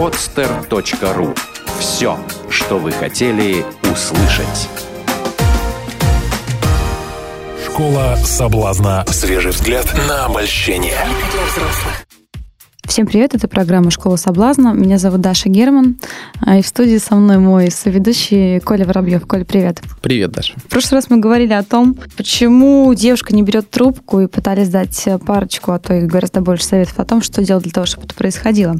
podster.ru Все, что вы хотели услышать. Школа соблазна. Свежий взгляд на обольщение. Всем привет, это программа «Школа соблазна». Меня зовут Даша Герман, а, и в студии со мной мой соведущий Коля Воробьев. Коля, привет. Привет, Даша. В прошлый раз мы говорили о том, почему девушка не берет трубку, и пытались дать парочку, а то и гораздо больше советов о том, что делать для того, чтобы это происходило.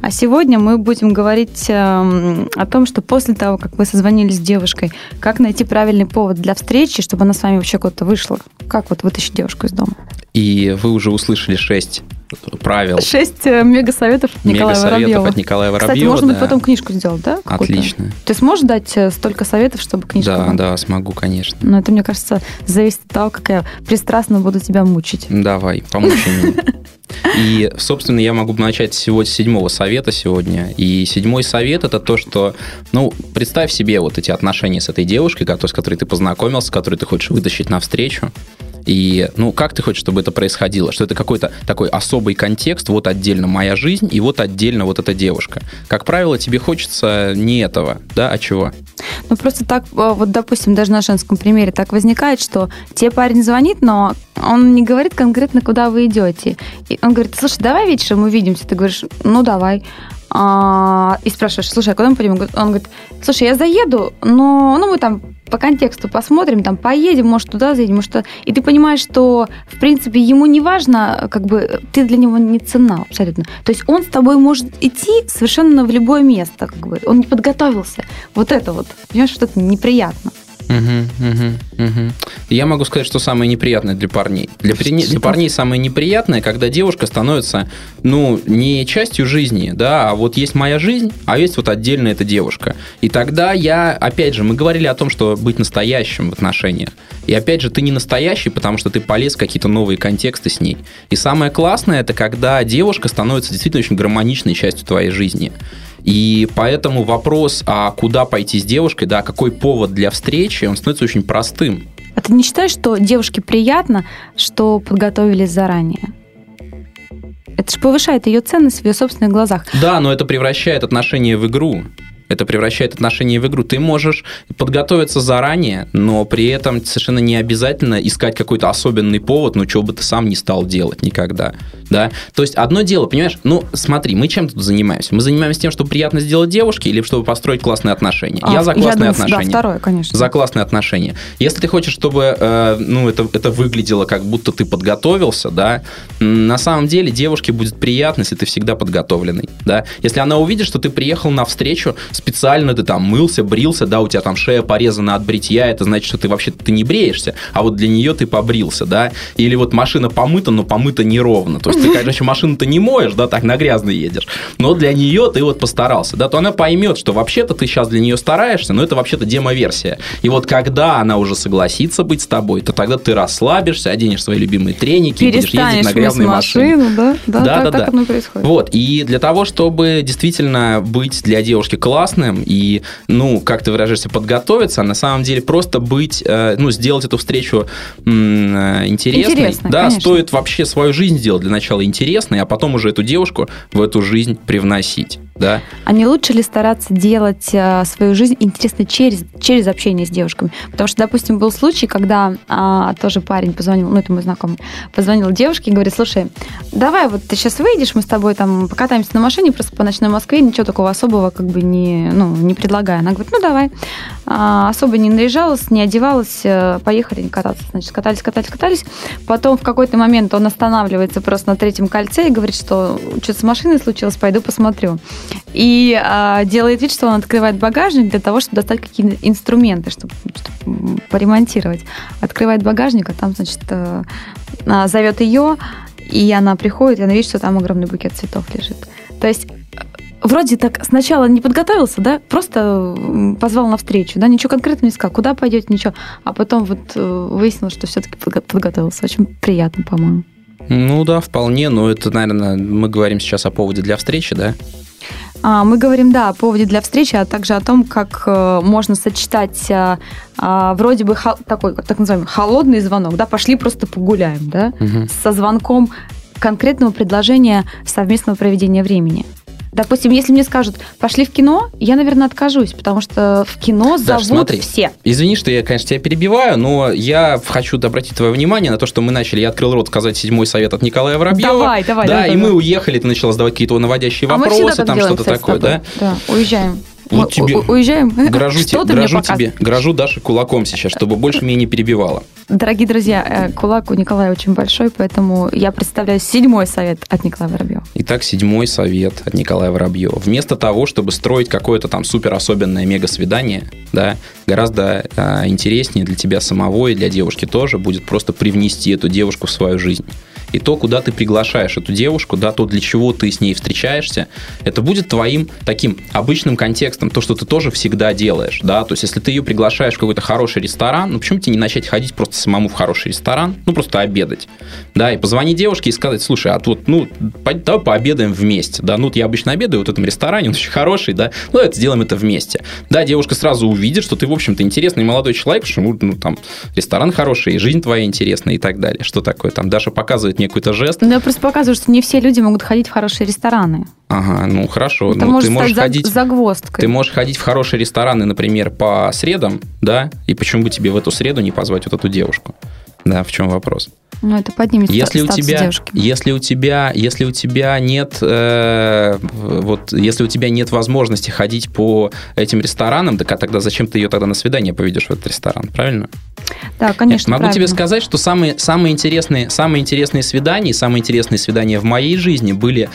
А сегодня мы будем говорить эм, о том, что после того, как вы созвонились с девушкой, как найти правильный повод для встречи, чтобы она с вами вообще куда-то вышла. Как вот вытащить девушку из дома? И вы уже услышали шесть правил. Шесть э, мега-советов Николая Мега-советов Воробьева. от Николая Воробьева. Кстати, можно да. будет потом книжку сделать, да? Отлично. Ты сможешь дать э, столько советов, чтобы книжку Да, была? да, смогу, конечно. Но это, мне кажется, зависит от того, как я пристрастно буду тебя мучить. Давай, помучи меня. И, собственно, я могу начать всего с седьмого совета сегодня. И седьмой совет это то, что, ну, представь себе вот эти отношения с этой девушкой, с которой ты познакомился, с которой ты хочешь вытащить навстречу. И, ну, как ты хочешь, чтобы это происходило? Что это какой-то такой особый контекст, вот отдельно моя жизнь, и вот отдельно вот эта девушка. Как правило, тебе хочется не этого, да, а чего? Ну, просто так, э, вот, допустим, даже на женском примере так возникает, что тебе парень звонит, но он не говорит конкретно, куда вы идете. И он говорит, слушай, давай вечером увидимся. Ты говоришь, ну, давай. А, И спрашиваешь, слушай, а куда мы пойдем? Он говорит- слушай, я заеду, но ну, мы там по контексту посмотрим, там поедем, может, туда заедем, может, туда. И ты понимаешь, что, в принципе, ему не важно, как бы, ты для него не цена абсолютно. То есть он с тобой может идти совершенно в любое место, как бы. Он не подготовился. Вот это вот, понимаешь, что это неприятно. Мгм, мгм, мгм. Я могу сказать, что самое неприятное для парней. Для, для парней самое неприятное, когда девушка становится, ну, не частью жизни, да, а вот есть моя жизнь, а есть вот отдельно эта девушка. И тогда я, опять же, мы говорили о том, что быть настоящим в отношениях. И опять же, ты не настоящий, потому что ты полез в какие-то новые контексты с ней. И самое классное, это когда девушка становится действительно очень гармоничной частью твоей жизни. И поэтому вопрос, а куда пойти с девушкой, да, какой повод для встречи, он становится очень простым. А ты не считаешь, что девушке приятно, что подготовились заранее? Это же повышает ее ценность в ее собственных глазах. Да, но это превращает отношения в игру. Это превращает отношения в игру. Ты можешь подготовиться заранее, но при этом совершенно не обязательно искать какой-то особенный повод, ну, чего бы ты сам не стал делать никогда. Да? То есть одно дело, понимаешь, ну, смотри, мы чем тут занимаемся? Мы занимаемся тем, чтобы приятно сделать девушке или чтобы построить классные отношения? А, я за классные думаю, отношения. Да, второе, конечно. За классные отношения. Если ты хочешь, чтобы э, ну, это, это выглядело, как будто ты подготовился, да, на самом деле девушке будет приятно, если ты всегда подготовленный, да. Если она увидит, что ты приехал на встречу, специально ты там мылся, брился, да, у тебя там шея порезана от бритья, это значит, что ты вообще ты не бреешься, а вот для нее ты побрился, да. Или вот машина помыта, но помыта неровно. То есть ты, конечно, машину-то не моешь, да, так на грязно едешь, но для нее ты вот постарался, да, то она поймет, что вообще-то ты сейчас для нее стараешься, но это вообще-то демо-версия. И вот когда она уже согласится быть с тобой, то тогда ты расслабишься, оденешь свои любимые треники будешь ездить на грязной машине. машину, да? Да, Да, так, да, так да. оно происходит. Вот, и для того, чтобы действительно быть для девушки классным и, ну, как ты выражаешься, подготовиться, а на самом деле просто быть, э, ну, сделать эту встречу э, интересной. Интересной, да, конечно. стоит вообще свою жизнь сделать для начала интересной, а потом уже эту девушку в эту жизнь привносить, да. А не лучше ли стараться делать э, свою жизнь интересной через, через общение с девушками? Потому что, допустим, был случай, когда а, тоже парень позвонил, ну, это мой знакомый, позвонил девушке и говорит, слушай, давай вот ты сейчас выйдешь, мы с тобой там покатаемся на машине просто по ночной Москве, ничего такого особого как бы не, ну, не предлагая. Она говорит, ну, давай. А, особо не наряжалась, не одевалась, э, поехали кататься. Значит, катались, катались, катались. Потом в какой-то момент он останавливается просто на третьем кольце и говорит, что что-то с машиной случилось, пойду посмотрю. И а, делает вид, что он открывает багажник для того, чтобы достать какие-то инструменты, чтобы, чтобы, поремонтировать. Открывает багажник, а там, значит, э, зовет ее, и она приходит, и она видит, что там огромный букет цветов лежит. То есть э, вроде так сначала не подготовился, да, просто позвал на встречу, да, ничего конкретного не сказал, куда пойдете, ничего, а потом вот э, выяснилось, что все-таки подготовился. Очень приятно, по-моему. Ну да, вполне, но это, наверное, мы говорим сейчас о поводе для встречи, да? А, Мы говорим, да, о поводе для встречи, а также о том, как э, можно сочетать а, а, вроде бы такой, так называемый, холодный звонок, да, пошли просто погуляем, да, Мгм. со звонком конкретного предложения совместного проведения времени. Допустим, если мне скажут, пошли в кино, я, наверное, откажусь, потому что в кино Даш, зовут смотри. все. Извини, что я, конечно, тебя перебиваю, но я хочу обратить твое внимание на то, что мы начали, я открыл рот сказать седьмой совет от Николая Воробьева. Давай, давай, Да, давай, и давай. мы уехали, ты начала задавать какие-то наводящие а вопросы, там что-то такое, да? Да, уезжаем. Вот тебе- Уезжаем. Грожу, Что мне грожу тебе, грожу Даше кулаком сейчас, чтобы больше меня не перебивала. Дорогие друзья, э, кулак у Николая очень большой, поэтому я представляю седьмой совет от Николая Воробьева. Итак, седьмой совет от Николая Воробьева. Вместо того, чтобы строить какое-то там супер особенное мега-свидание, да, гораздо а, интереснее для тебя самого и для девушки тоже будет просто привнести эту девушку в свою жизнь. И то, куда ты приглашаешь эту девушку, да, то, для чего ты с ней встречаешься, это будет твоим таким обычным контекстом, то, что ты тоже всегда делаешь, да, то есть если ты ее приглашаешь в какой-то хороший ресторан, ну почему тебе не начать ходить просто самому в хороший ресторан, ну просто обедать, да, и позвонить девушке и сказать, слушай, а тут, ну, давай пообедаем вместе, да, ну вот я обычно обедаю вот в этом ресторане, он очень хороший, да, ну давай сделаем это вместе. Да, девушка сразу увидит, что ты, в общем-то, интересный молодой человек, что, ну, там, ресторан хороший, жизнь твоя интересная и так далее. Что такое? Там Даша показывает мне какой-то жест, Ну, я просто показываю, что не все люди могут ходить в хорошие рестораны. ага, ну хорошо, Это ну может ты можешь стать ходить... загвоздкой. Ты можешь ходить в хорошие рестораны, например, по средам, да, и почему бы тебе в эту среду не позвать вот эту девушку? Да, в чем вопрос? Ну, это поднимет Если у тебя, девушки. если у тебя, если у тебя нет, э, вот, если у тебя нет возможности ходить по этим ресторанам, так а тогда зачем ты ее тогда на свидание поведешь в этот ресторан, правильно? Да, конечно, Могу тебе правильно. сказать, что самые, самые, интересные, самые интересные свидания, самые интересные свидания в моей жизни были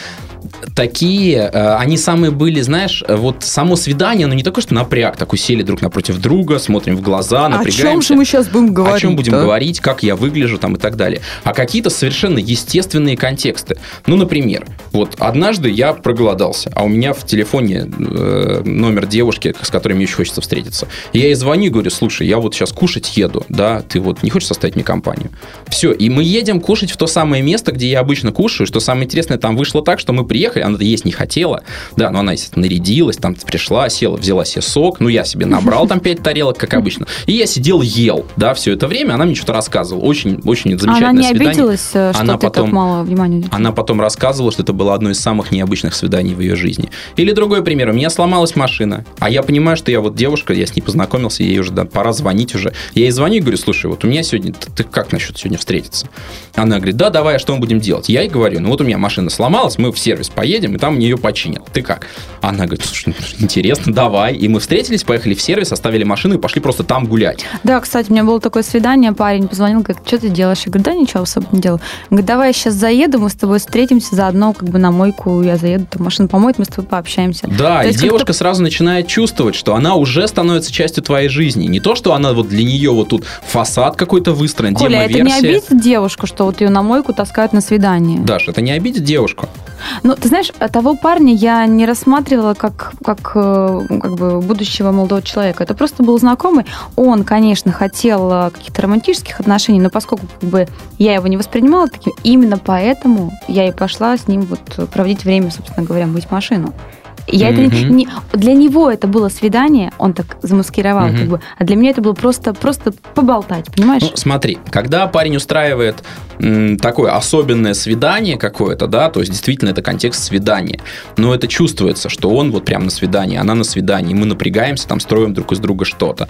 такие, э, они самые были, знаешь, вот само свидание, оно не такое, что напряг, такой сели друг напротив друга, смотрим в глаза, напрягаемся. сейчас будем О чем будем говорить, как я выгляжу там и так далее. А какие-то совершенно естественные контексты. Ну, например, вот однажды я проголодался, а у меня в телефоне э, номер девушки, с которой мне очень хочется встретиться. И я ей звоню и говорю, слушай, я вот сейчас кушать еду, да, ты вот не хочешь составить мне компанию? Все, и мы едем кушать в то самое место, где я обычно кушаю. Что самое интересное, там вышло так, что мы приехали, она есть не хотела, да, но она, нарядилась, там пришла, села, взяла себе сок, ну, я себе набрал там 5 тарелок, как обычно, и я сидел, ел, да, все это время, она мне что-то рассказывала, очень, очень замечательное Она не свидание. обиделась, э, что Она ты потом- так мало внимания уделил? Она потом рассказывала, что это было одно из самых необычных свиданий в ее жизни. Или другой пример. У меня сломалась машина, а я понимаю, что я вот девушка, я с ней познакомился, ей уже да, пора звонить уже. Я ей звоню и говорю, слушай, вот у меня сегодня, ты, ты как насчет сегодня встретиться? Она говорит, да, давай, а что мы будем делать? Я ей говорю, ну вот у меня машина сломалась, мы в сервис поедем, и там мне ее починят. Ты как? Она говорит, слушай, ну, интересно, давай. И мы встретились, поехали в сервис, оставили машину и пошли просто там гулять. Да, кстати, у меня было такое свидание, парень позвонил, говорит, что ты делаешь? Я говорю, да ничего особо не делаю. Он говорит, давай я сейчас заеду, мы с тобой встретимся заодно как бы на мойку, я заеду, там машину помоет, мы с тобой пообщаемся. Да, То и девушка сразу начинает чувствовать, что она уже становится частью твоей жизни. Не то, что она вот для нее вот тут фасад какой-то выстроен, Коля, это не обидит девушку, что вот ее на мойку таскают на свидание? Даш, это не обидит девушку. Ну, ты знаешь, того парня я не рассматривала как, как, э, как бы будущего молодого человека. Это просто был знакомый. Он, конечно, хотел э, каких-то романтических отношений, но поскольку как бы, я его не воспринимала таким, именно поэтому я и пошла с ним вот проводить время, собственно говоря, мыть машину. Я это не- для него это было свидание, он так замаскировал, Мгм. как бы, а для меня это было просто, просто поболтать, понимаешь? Ну, смотри, когда парень устраивает м, такое особенное свидание какое-то, да, то есть действительно это контекст свидания, но это чувствуется, что он вот прям на свидании, она на свидании, мы напрягаемся, там строим друг из друга что-то.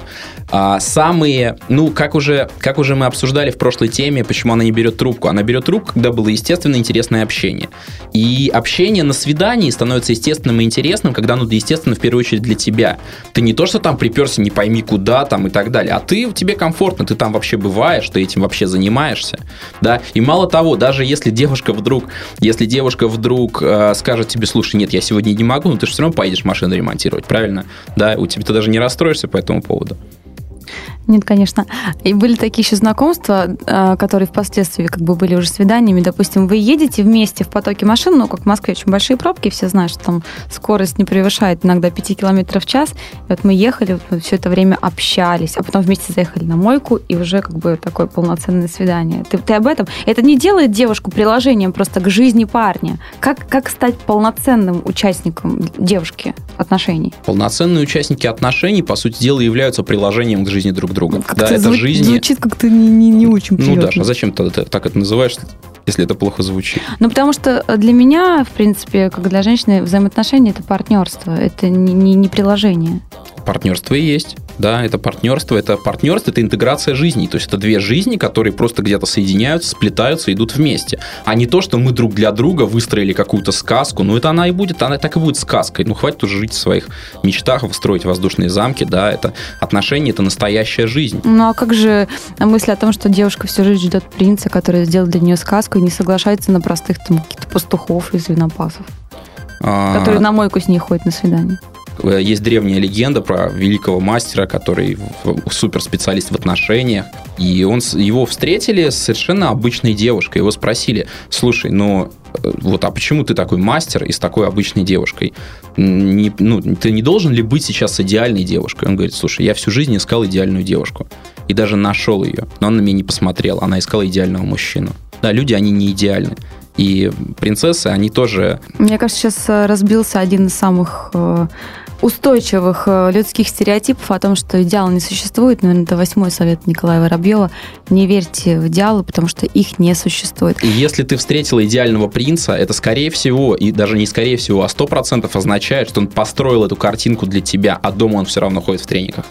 А самые, ну, как уже, как уже мы обсуждали в прошлой теме, почему она не берет трубку, она берет трубку, когда было естественно интересное общение. И общение на свидании становится естественным и интересным, когда оно естественно в первую очередь для тебя. Ты не то, что там приперся не пойми куда там и так далее, а ты, тебе комфортно, ты там вообще бываешь, ты этим вообще занимаешься, да, и мало того, даже если девушка вдруг, если девушка вдруг э, скажет тебе, слушай, нет, я сегодня не могу, но ты же все равно поедешь машину ремонтировать, правильно? Да, у тебя ты даже не расстроишься по этому поводу. Нет, конечно. И были такие еще знакомства, э, которые впоследствии как бы были уже свиданиями. Допустим, вы едете вместе в потоке машин, ну, как в Москве очень большие пробки, все знают, что там скорость не превышает иногда 5 километров в час. И вот мы ехали, вот все это время общались, а потом вместе заехали на мойку, и уже как бы такое полноценное свидание. Ты, ты об этом? Это не делает девушку приложением просто к жизни парня. Как, как стать полноценным участником девушки отношений? Полноценные участники отношений, по сути дела, являются приложением к жизни друг друга. Как-то Да, это зву- жизнь. Звучит как-то не, не, не очень Ну, приятно. Даша, а зачем ты так это называешь? если это плохо звучит. Ну, потому что для меня, в принципе, как для женщины, взаимоотношения – это партнерство, это не, не, не приложение. Партнерство и есть. Да, это партнерство, это партнерство, это интеграция жизней. То есть это две жизни, которые просто где-то соединяются, сплетаются, идут вместе. А не то, что мы друг для друга выстроили какую-то сказку. Ну, это она и будет, она так и будет сказкой. Ну, хватит уже жить в своих мечтах, строить воздушные замки, да, это отношения, это настоящая жизнь. Ну, а как же мысль о том, что девушка всю жизнь ждет принца, который сделал для нее сказку и не соглашается на простых там каких-то пастухов и свинопасов? А... Которые на мойку с ней ходят на свидание. Э, есть древняя легенда про великого мастера, который суперспециалист в отношениях. И он, его встретили с совершенно обычной девушкой. Его спросили, слушай, ну э, вот, а почему ты такой мастер и с такой обычной девушкой? Не, ну, ты не должен ли быть сейчас идеальной девушкой? Он говорит, слушай, я всю жизнь искал идеальную девушку. И даже нашел ее. Но она на меня не посмотрела. Она искала идеального мужчину. Да, люди, они не идеальны. И принцессы, они тоже... Мне кажется, сейчас э, разбился один из самых устойчивых э, людских стереотипов о том, что идеал не существует. Наверное, это восьмой совет Николая Воробьева. Не верьте в идеалы, потому что их не существует. И если ты встретила идеального принца, это скорее всего, и даже не скорее всего, а сто процентов означает, что он построил эту картинку для тебя, а дома он все равно ходит в трениках.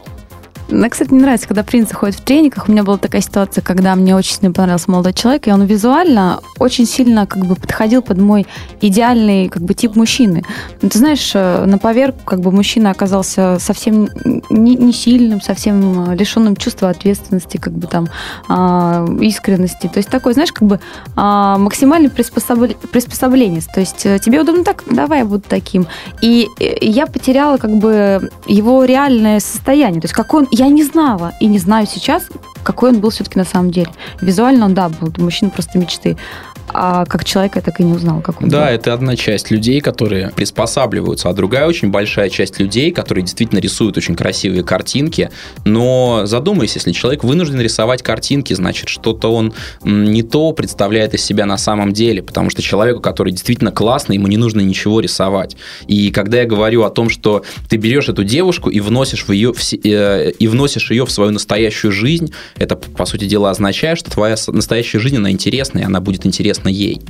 Мне, кстати, не нравится, когда принцы ходят в трениках. У меня была такая ситуация, когда мне очень сильно понравился молодой человек, и он визуально очень сильно как бы подходил под мой идеальный как бы тип мужчины. Но ты знаешь, э, на поверку как бы мужчина оказался совсем не, не сильным, совсем э, лишенным чувства ответственности, как бы там а, искренности. То есть такой, знаешь, как бы а, максимальный приспособление. То есть э, тебе удобно так, давай я буду таким. И я потеряла как бы его реальное состояние. То есть какой он я не знала и не знаю сейчас, какой он был все-таки на самом деле. Визуально он, да, был мужчина просто мечты а как человека я так и не узнал, как он Да, был. это одна часть людей, которые приспосабливаются, а другая очень большая часть людей, которые действительно рисуют очень красивые картинки, но задумайся, если человек вынужден рисовать картинки, значит, что-то он не то представляет из себя на самом деле, потому что человеку, который действительно классный, ему не нужно ничего рисовать. И когда я говорю о том, что ты берешь эту девушку и вносишь, в ее, в, э, и вносишь ее в свою настоящую жизнь, это, по сути дела, означает, что твоя настоящая жизнь, она интересная, она будет интересна интересно ей.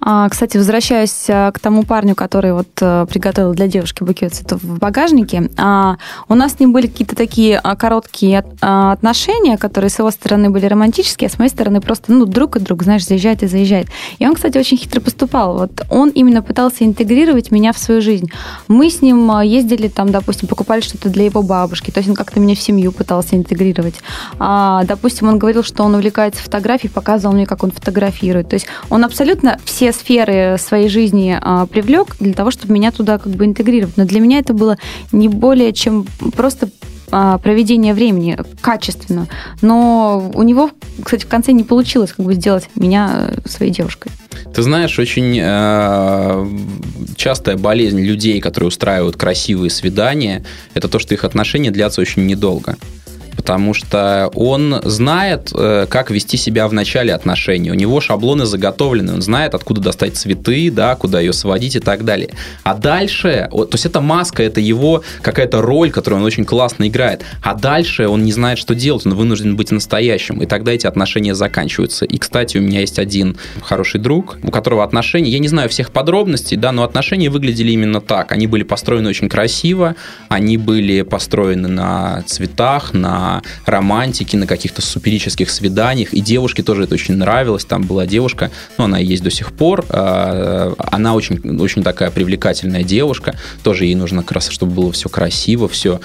А, кстати, возвращаясь э, к тому парню, который вот э, приготовил для девушки букет цветов в багажнике, а, у нас с ним были какие-то такие а, короткие отношения, которые с его стороны были романтические, а с моей стороны просто, ну, друг и друг, знаешь, заезжает и заезжает. И он, кстати, очень хитро поступал. Вот он именно пытался интегрировать меня в свою жизнь. Мы с ним ездили там, допустим, покупали что-то для его бабушки, то есть он как-то меня в семью пытался интегрировать. А, допустим, он говорил, что он увлекается фотографией, показывал мне, как он фотографирует. То есть он абсолютно все сферы своей жизни а, привлек для того, чтобы меня туда как бы интегрировать. Но для меня это было не более чем просто а, проведение времени качественно. Но у него, кстати, в конце не получилось как бы сделать меня э, своей девушкой. Ты знаешь, очень э, частая болезнь людей, которые устраивают красивые свидания, это то, что их отношения длятся очень недолго потому что он знает, э, как вести себя в начале отношений. У него шаблоны заготовлены, он знает, откуда достать цветы, да, куда ее сводить и так далее. А дальше, то есть это маска, это его какая-то роль, которую он очень классно играет. А дальше он не знает, что делать, он вынужден быть настоящим, и тогда эти отношения заканчиваются. И, кстати, у меня есть один хороший друг, у которого отношения, я не знаю всех подробностей, да, но отношения выглядели именно так. Они были построены очень красиво, они были построены на цветах, на романтике, на каких-то суперических свиданиях, и девушке тоже это очень нравилось. Там была девушка, ну, она есть до сих пор, а, она очень, очень такая привлекательная девушка, тоже ей нужно как раз, чтобы было все красиво, все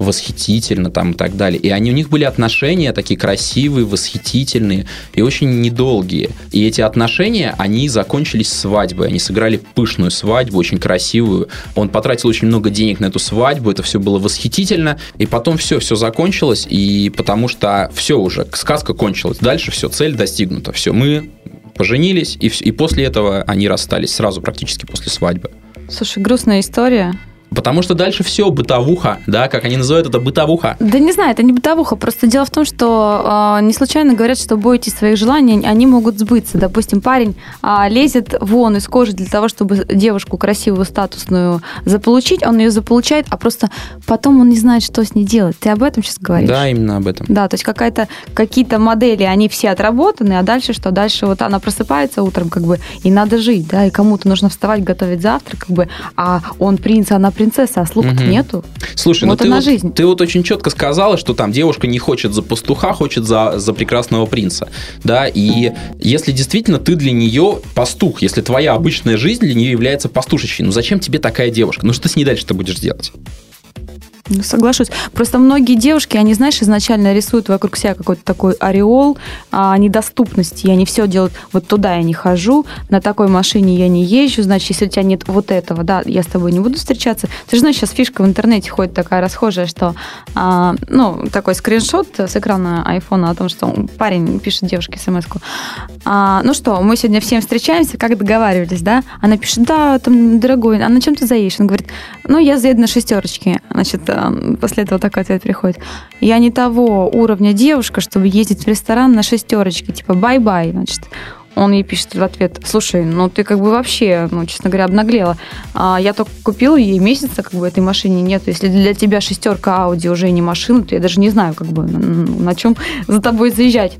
восхитительно там и так далее. И они, у них были отношения такие красивые, восхитительные и очень недолгие. И эти отношения, они закончились свадьбой. Они сыграли пышную свадьбу, очень красивую. Он потратил очень много денег на эту свадьбу, это все было восхитительно. И потом все, все закончилось, и потому что все уже, сказка кончилась. Дальше все, цель достигнута. Все, мы поженились, и, и после этого они расстались, сразу практически после свадьбы. Слушай, грустная история. Потому что дальше все бытовуха, да, как они называют это бытовуха. Да не знаю, это не бытовуха. Просто дело в том, что э, не случайно говорят, что бойтесь своих желаний, они могут сбыться. Допустим, парень э, лезет вон из кожи для того, чтобы девушку красивую, статусную заполучить, он ее заполучает, а просто потом он не знает, что с ней делать. Ты об этом сейчас говоришь? Да, именно об этом. Да, то есть какая-то, какие-то модели, они все отработаны, а дальше что? Дальше вот она просыпается утром, как бы, и надо жить, да, и кому-то нужно вставать, готовить завтрак, как бы, а он принц, она принцесса, а слуха угу. нету. Слушай, ну вот ну ты вот, жизнь. ты вот очень четко сказала, что там девушка не хочет за пастуха, хочет за, за прекрасного принца, да, и если действительно ты для нее пастух, если твоя обычная жизнь для нее является пастушечей, ну зачем тебе такая девушка? Ну что с ней дальше-то будешь делать? Ну, соглашусь. Просто многие девушки, они, знаешь, изначально рисуют вокруг себя какой-то такой ореол а, недоступности. И они все делают, вот туда я не хожу, на такой машине я не езжу, значит, если у тебя нет вот этого, да, я с тобой не буду встречаться. Ты же знаешь, сейчас фишка в интернете ходит такая расхожая, что, а, ну, такой скриншот с экрана айфона о том, что парень пишет девушке смс. А, ну что, мы сегодня всем встречаемся, как договаривались, да? Она пишет, да, там, дорогой, а на чем ты заедешь? Он говорит, ну, я заеду на шестерочке. Значит, после этого такой ответ приходит. Я не того уровня девушка, чтобы ездить в ресторан на шестерочке, типа bye-bye, значит. Он ей пишет в ответ, слушай, ну ты как бы вообще, ну, честно говоря, обнаглела. А я только купила ей месяца, как бы этой машине нет. Если для тебя шестерка Ауди уже не машина, то я даже не знаю, как бы, на, на чем за тобой заезжать.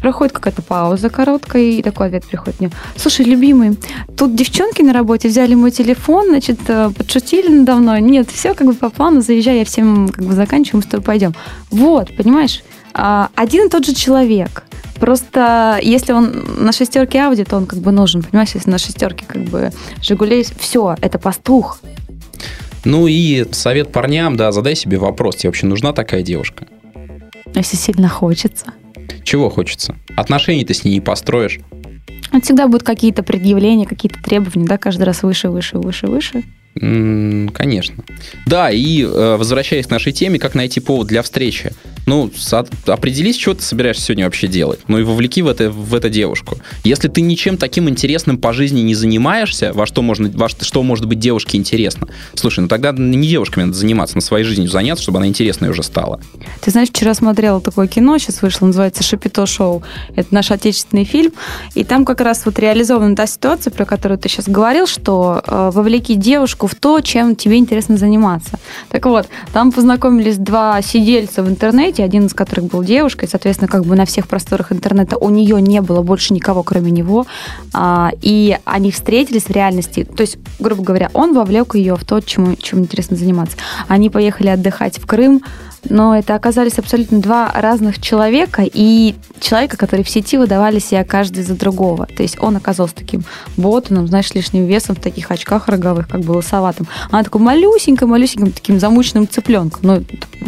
Проходит какая-то пауза короткая, и такой ответ приходит мне. Слушай, любимый, тут девчонки на работе взяли мой телефон, значит, э, подшутили надо мной. Нет, все как бы по плану, заезжай, я всем как бы заканчиваю, мы с тобой пойдем. Вот, понимаешь? А, один и тот же человек. Просто если он на шестерке Ауди, то он как бы нужен, понимаешь? Если на шестерке как бы Жигулей, все, это пастух. Ну и совет парням, да, задай себе вопрос, тебе вообще нужна такая девушка? Если сильно хочется. Чего хочется? Отношений ты с ней не построишь. Это всегда будут какие-то предъявления, какие-то требования, да, каждый раз выше, выше, выше, выше. Конечно. Да, и э, возвращаясь к нашей теме, как найти повод для встречи. Ну, определись, что ты собираешься сегодня вообще делать. Ну и вовлеки в это, в это девушку. Если ты ничем таким интересным по жизни не занимаешься, во что, можно, во что может быть девушке интересно, слушай, ну тогда не девушками надо заниматься, на своей жизнью заняться, чтобы она интересной уже стала. Ты знаешь, вчера смотрела такое кино, сейчас вышло, называется «Шапито шоу». Это наш отечественный фильм. И там как раз вот реализована та ситуация, про которую ты сейчас говорил, что э, вовлеки девушку в то, чем тебе интересно заниматься. Так вот, там познакомились два сидельца в интернете, один из которых был девушкой, соответственно, как бы на всех просторах интернета у нее не было больше никого, кроме него, а, и они встретились в реальности, то есть, грубо говоря, он вовлек ее в то, чем, чем интересно заниматься. Они поехали отдыхать в Крым, но это оказались абсолютно два разных человека, и человека, который в сети выдавали себя каждый за другого. То есть он оказался таким ботаном, знаешь, лишним весом, в таких очках роговых, как бы лысоватым. Она такой малюсеньким-малюсеньким, таким замученным цыпленком. Ну,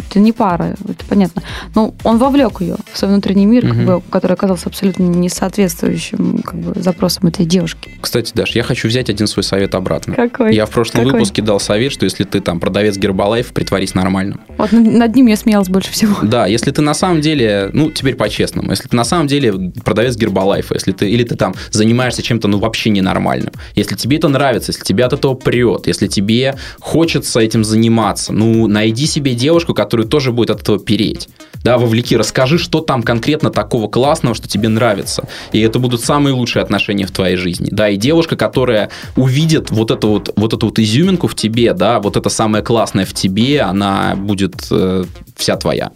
это не пара, это понятно. Но он вовлек ее в свой внутренний мир, угу. как бы, который оказался абсолютно не соответствующим как бы, запросам этой девушки. Кстати, Даш, я хочу взять один свой совет обратно. Какой? Я в прошлом Какой? выпуске дал совет, что если ты там продавец Гербалайф, притворись нормальным. Вот над ним я смеялась больше всего. Да, если ты на самом деле, ну, теперь по-честному, если ты на самом деле продавец Гербалайфа, если ты, или ты там занимаешься чем-то, ну, вообще ненормальным, если тебе это нравится, если тебе от этого прет, если тебе хочется этим заниматься, ну, найди себе девушку, которая тоже будет от этого переть. Да, вовлеки, расскажи, что там конкретно такого классного, что тебе нравится. И это будут самые лучшие отношения в твоей жизни. Да, и девушка, которая увидит вот эту вот, вот эту вот изюминку в тебе, да, вот это самое классное в тебе, она будет э, вся твоя.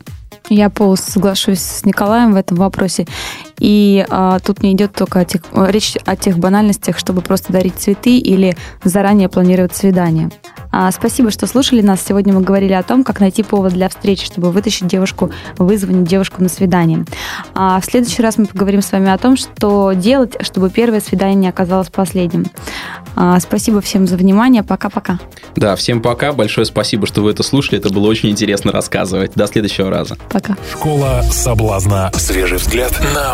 Я полностью соглашусь с Николаем в этом вопросе. И а, тут не идет только о тех, речь о тех банальностях, чтобы просто дарить цветы или заранее планировать свидание. А, спасибо, что слушали нас. Сегодня мы говорили о том, как найти повод для встречи, чтобы вытащить девушку, вызвонить девушку на свидание. А в следующий раз мы поговорим с вами о том, что делать, чтобы первое свидание не оказалось последним. А, спасибо всем за внимание. Пока-пока. Да, всем пока. Большое спасибо, что вы это слушали. Это было очень интересно рассказывать. До следующего раза. Пока. Школа соблазна. Свежий взгляд на